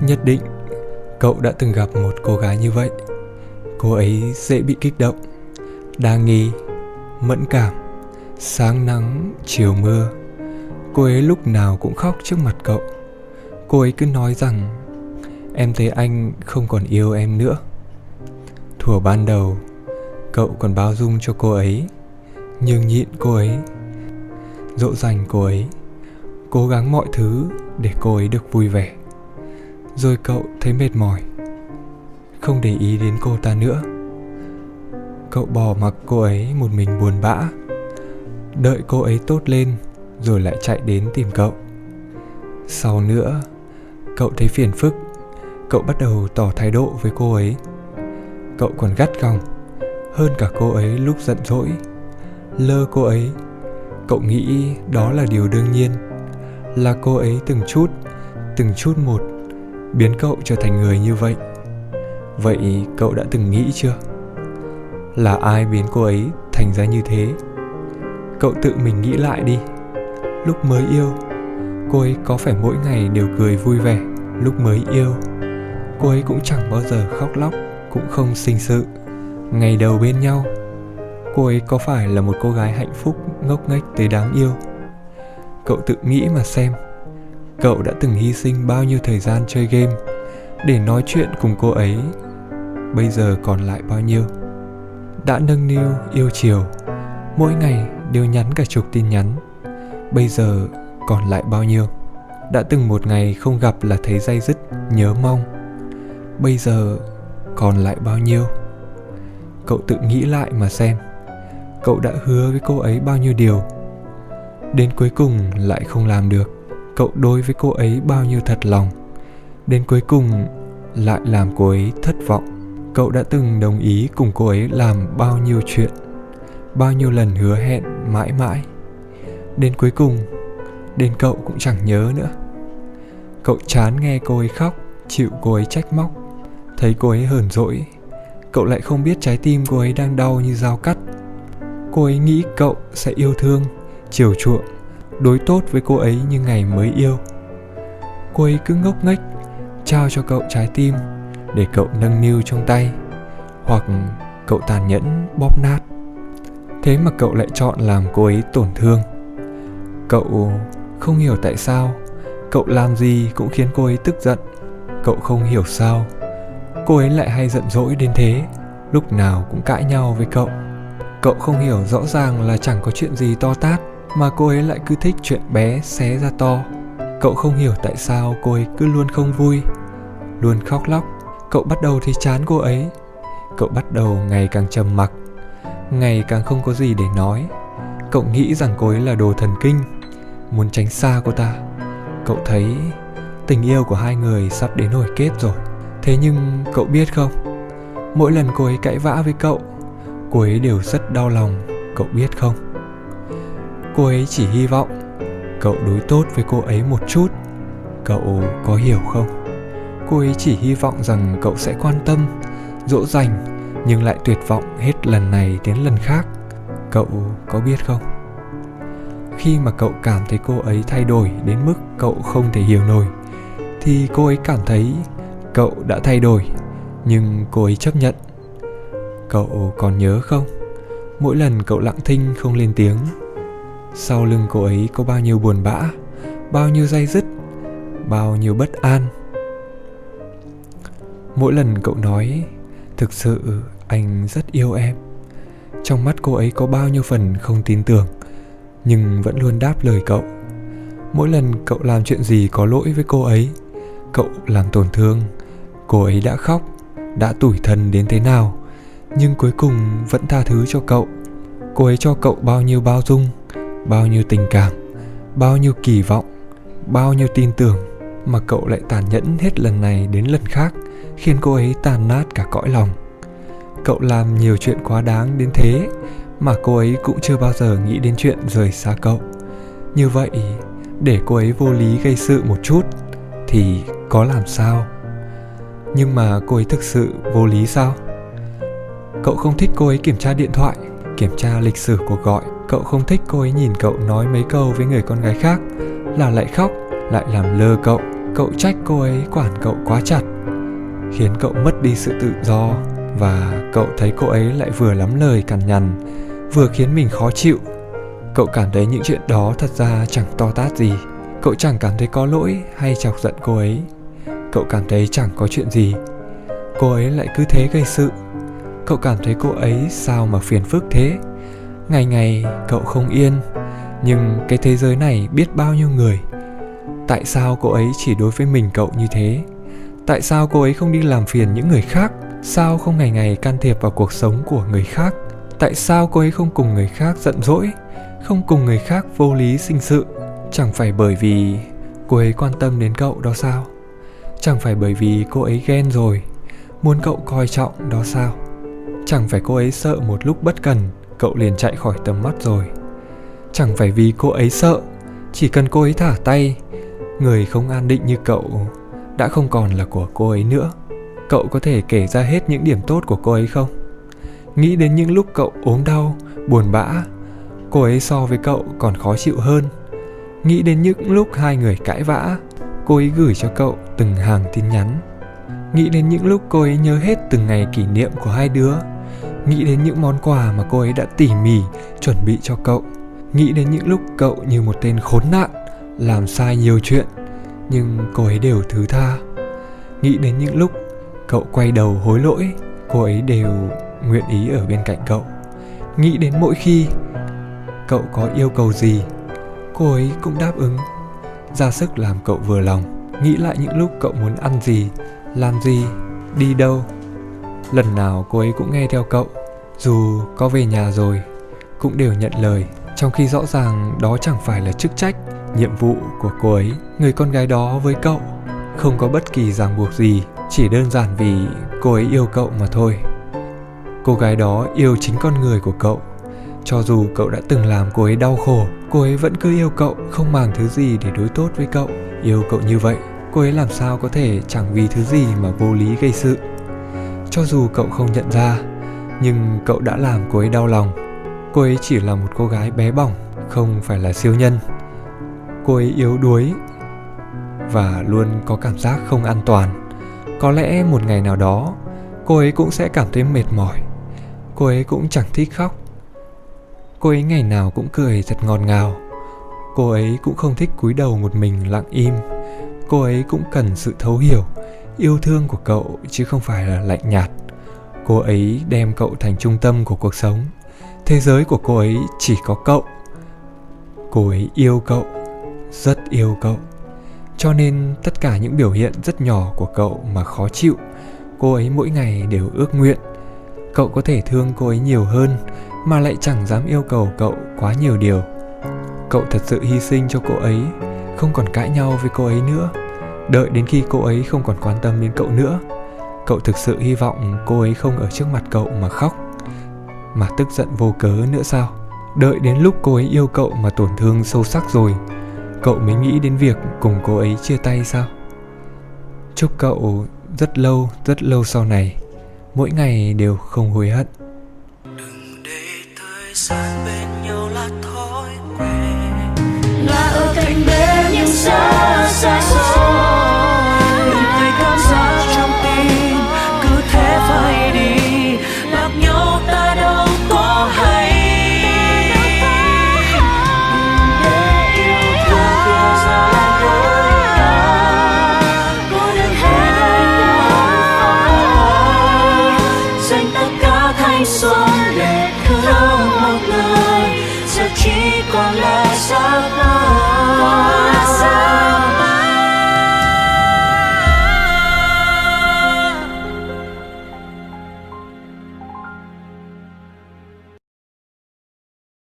nhất định, cậu đã từng gặp một cô gái như vậy. Cô ấy dễ bị kích động, đa nghi, mẫn cảm, sáng nắng, chiều mưa. Cô ấy lúc nào cũng khóc trước mặt cậu. Cô ấy cứ nói rằng, em thấy anh không còn yêu em nữa. Thuở ban đầu, cậu còn bao dung cho cô ấy nhường nhịn cô ấy, dỗ dành cô ấy, cố gắng mọi thứ để cô ấy được vui vẻ rồi cậu thấy mệt mỏi. Không để ý đến cô ta nữa. Cậu bỏ mặc cô ấy một mình buồn bã. Đợi cô ấy tốt lên, rồi lại chạy đến tìm cậu. Sau nữa, cậu thấy phiền phức. Cậu bắt đầu tỏ thái độ với cô ấy. Cậu còn gắt gỏng hơn cả cô ấy lúc giận dỗi. Lơ cô ấy. Cậu nghĩ đó là điều đương nhiên. Là cô ấy từng chút từng chút một biến cậu trở thành người như vậy. Vậy cậu đã từng nghĩ chưa? Là ai biến cô ấy thành ra như thế? Cậu tự mình nghĩ lại đi. Lúc mới yêu, cô ấy có phải mỗi ngày đều cười vui vẻ? Lúc mới yêu, cô ấy cũng chẳng bao giờ khóc lóc, cũng không sinh sự. Ngày đầu bên nhau, cô ấy có phải là một cô gái hạnh phúc, ngốc nghếch tới đáng yêu? Cậu tự nghĩ mà xem cậu đã từng hy sinh bao nhiêu thời gian chơi game? Để nói chuyện cùng cô ấy, bây giờ còn lại bao nhiêu? Đã nâng niu, yêu chiều. Mỗi ngày đều nhắn cả chục tin nhắn. Bây giờ còn lại bao nhiêu? Đã từng một ngày không gặp là thấy day dứt, nhớ mong. Bây giờ còn lại bao nhiêu? Cậu tự nghĩ lại mà xem. Cậu đã hứa với cô ấy bao nhiêu điều? Đến cuối cùng lại không làm được cậu đối với cô ấy bao nhiêu thật lòng. Đến cuối cùng, lại làm cô ấy thất vọng. Cậu đã từng đồng ý cùng cô ấy làm bao nhiêu chuyện, bao nhiêu lần hứa hẹn mãi mãi. Đến cuối cùng, đến cậu cũng chẳng nhớ nữa. Cậu chán nghe cô ấy khóc, chịu cô ấy trách móc. Thấy cô ấy hờn dỗi, cậu lại không biết trái tim cô ấy đang đau như dao cắt. Cô ấy nghĩ cậu sẽ yêu thương, chiều chuộng đối tốt với cô ấy như ngày mới yêu. Cô ấy cứ ngốc nghếch, trao cho cậu trái tim để cậu nâng niu trong tay, hoặc cậu tàn nhẫn bóp nát. Thế mà cậu lại chọn làm cô ấy tổn thương. Cậu không hiểu tại sao, cậu làm gì cũng khiến cô ấy tức giận. Cậu không hiểu sao, cô ấy lại hay giận dỗi đến thế, lúc nào cũng cãi nhau với cậu. Cậu không hiểu rõ ràng là chẳng có chuyện gì to tát mà cô ấy lại cứ thích chuyện bé xé ra to. Cậu không hiểu tại sao cô ấy cứ luôn không vui, luôn khóc lóc. Cậu bắt đầu thì chán cô ấy. Cậu bắt đầu ngày càng trầm mặc, ngày càng không có gì để nói. Cậu nghĩ rằng cô ấy là đồ thần kinh, muốn tránh xa cô ta. Cậu thấy tình yêu của hai người sắp đến hồi kết rồi. Thế nhưng cậu biết không? Mỗi lần cô ấy cãi vã với cậu, cô ấy đều rất đau lòng. Cậu biết không? Cô ấy chỉ hy vọng cậu đối tốt với cô ấy một chút. Cậu có hiểu không? Cô ấy chỉ hy vọng rằng cậu sẽ quan tâm, dỗ dành, nhưng lại tuyệt vọng hết lần này đến lần khác. Cậu có biết không? Khi mà cậu cảm thấy cô ấy thay đổi đến mức cậu không thể hiểu nổi, thì cô ấy cảm thấy cậu đã thay đổi, nhưng cô ấy chấp nhận. Cậu còn nhớ không? Mỗi lần cậu lặng thinh không lên tiếng sau lưng cô ấy có bao nhiêu buồn bã, bao nhiêu day dứt, bao nhiêu bất an. Mỗi lần cậu nói, thực sự anh rất yêu em. Trong mắt cô ấy có bao nhiêu phần không tin tưởng, nhưng vẫn luôn đáp lời cậu. Mỗi lần cậu làm chuyện gì có lỗi với cô ấy, cậu làm tổn thương, cô ấy đã khóc, đã tủi thân đến thế nào, nhưng cuối cùng vẫn tha thứ cho cậu. Cô ấy cho cậu bao nhiêu bao dung bao nhiêu tình cảm, bao nhiêu kỳ vọng, bao nhiêu tin tưởng mà cậu lại tàn nhẫn hết lần này đến lần khác, khiến cô ấy tàn nát cả cõi lòng. Cậu làm nhiều chuyện quá đáng đến thế mà cô ấy cũng chưa bao giờ nghĩ đến chuyện rời xa cậu. Như vậy, để cô ấy vô lý gây sự một chút thì có làm sao? Nhưng mà cô ấy thực sự vô lý sao? Cậu không thích cô ấy kiểm tra điện thoại, kiểm tra lịch sử cuộc gọi cậu không thích cô ấy nhìn cậu nói mấy câu với người con gái khác. Là lại khóc, lại làm lơ cậu. Cậu trách cô ấy quản cậu quá chặt, khiến cậu mất đi sự tự do. Và cậu thấy cô ấy lại vừa lắm lời cằn nhằn, vừa khiến mình khó chịu. Cậu cảm thấy những chuyện đó thật ra chẳng to tát gì. Cậu chẳng cảm thấy có lỗi hay chọc giận cô ấy. Cậu cảm thấy chẳng có chuyện gì. Cô ấy lại cứ thế gây sự. Cậu cảm thấy cô ấy sao mà phiền phức thế? Ngày ngày cậu không yên, nhưng cái thế giới này biết bao nhiêu người. Tại sao cô ấy chỉ đối với mình cậu như thế? Tại sao cô ấy không đi làm phiền những người khác? Sao không ngày ngày can thiệp vào cuộc sống của người khác? Tại sao cô ấy không cùng người khác giận dỗi, không cùng người khác vô lý sinh sự? Chẳng phải bởi vì cô ấy quan tâm đến cậu đó sao? Chẳng phải bởi vì cô ấy ghen rồi, muốn cậu coi trọng đó sao? Chẳng phải cô ấy sợ một lúc bất cần cậu liền chạy khỏi tầm mắt rồi. Chẳng phải vì cô ấy sợ, chỉ cần cô ấy thả tay, người không an định như cậu đã không còn là của cô ấy nữa. Cậu có thể kể ra hết những điểm tốt của cô ấy không? Nghĩ đến những lúc cậu ốm đau, buồn bã, cô ấy so với cậu còn khó chịu hơn. Nghĩ đến những lúc hai người cãi vã, cô ấy gửi cho cậu từng hàng tin nhắn. Nghĩ đến những lúc cô ấy nhớ hết từng ngày kỷ niệm của hai đứa nghĩ đến những món quà mà cô ấy đã tỉ mỉ, chuẩn bị cho cậu. Nghĩ đến những lúc cậu như một tên khốn nạn, làm sai nhiều chuyện, nhưng cô ấy đều thứ tha. Nghĩ đến những lúc cậu quay đầu hối lỗi, cô ấy đều nguyện ý ở bên cạnh cậu. Nghĩ đến mỗi khi cậu có yêu cầu gì, cô ấy cũng đáp ứng. Ra sức làm cậu vừa lòng, nghĩ lại những lúc cậu muốn ăn gì, làm gì, đi đâu lần nào cô ấy cũng nghe theo cậu. Dù có về nhà rồi, cũng đều nhận lời. Trong khi rõ ràng đó chẳng phải là chức trách, nhiệm vụ của cô ấy, người con gái đó với cậu không có bất kỳ ràng buộc gì, chỉ đơn giản vì cô ấy yêu cậu mà thôi. Cô gái đó yêu chính con người của cậu. Cho dù cậu đã từng làm cô ấy đau khổ, cô ấy vẫn cứ yêu cậu, không màng thứ gì để đối tốt với cậu. Yêu cậu như vậy, cô ấy làm sao có thể chẳng vì thứ gì mà vô lý gây sự cho dù cậu không nhận ra, nhưng cậu đã làm cô ấy đau lòng. Cô ấy chỉ là một cô gái bé bỏng, không phải là siêu nhân. Cô ấy yếu đuối và luôn có cảm giác không an toàn. Có lẽ một ngày nào đó, cô ấy cũng sẽ cảm thấy mệt mỏi. Cô ấy cũng chẳng thích khóc. Cô ấy ngày nào cũng cười thật ngọt ngào. Cô ấy cũng không thích cúi đầu một mình lặng im. Cô ấy cũng cần sự thấu hiểu yêu thương của cậu chứ không phải là lạnh nhạt. Cô ấy đem cậu thành trung tâm của cuộc sống. Thế giới của cô ấy chỉ có cậu. Cô ấy yêu cậu, rất yêu cậu. Cho nên tất cả những biểu hiện rất nhỏ của cậu mà khó chịu, cô ấy mỗi ngày đều ước nguyện. Cậu có thể thương cô ấy nhiều hơn mà lại chẳng dám yêu cầu cậu quá nhiều điều. Cậu thật sự hy sinh cho cô ấy, không còn cãi nhau với cô ấy nữa đợi đến khi cô ấy không còn quan tâm đến cậu nữa. Cậu thực sự hy vọng cô ấy không ở trước mặt cậu mà khóc mà tức giận vô cớ nữa sao? Đợi đến lúc cô ấy yêu cậu mà tổn thương sâu sắc rồi cậu mới nghĩ đến việc cùng cô ấy chia tay sao? Chúc cậu rất lâu rất lâu sau này. Mỗi ngày đều không hối hận. Đừng để thời gian bên nhau là thói quen là ở cạnh bên nhưng xa xa, xa.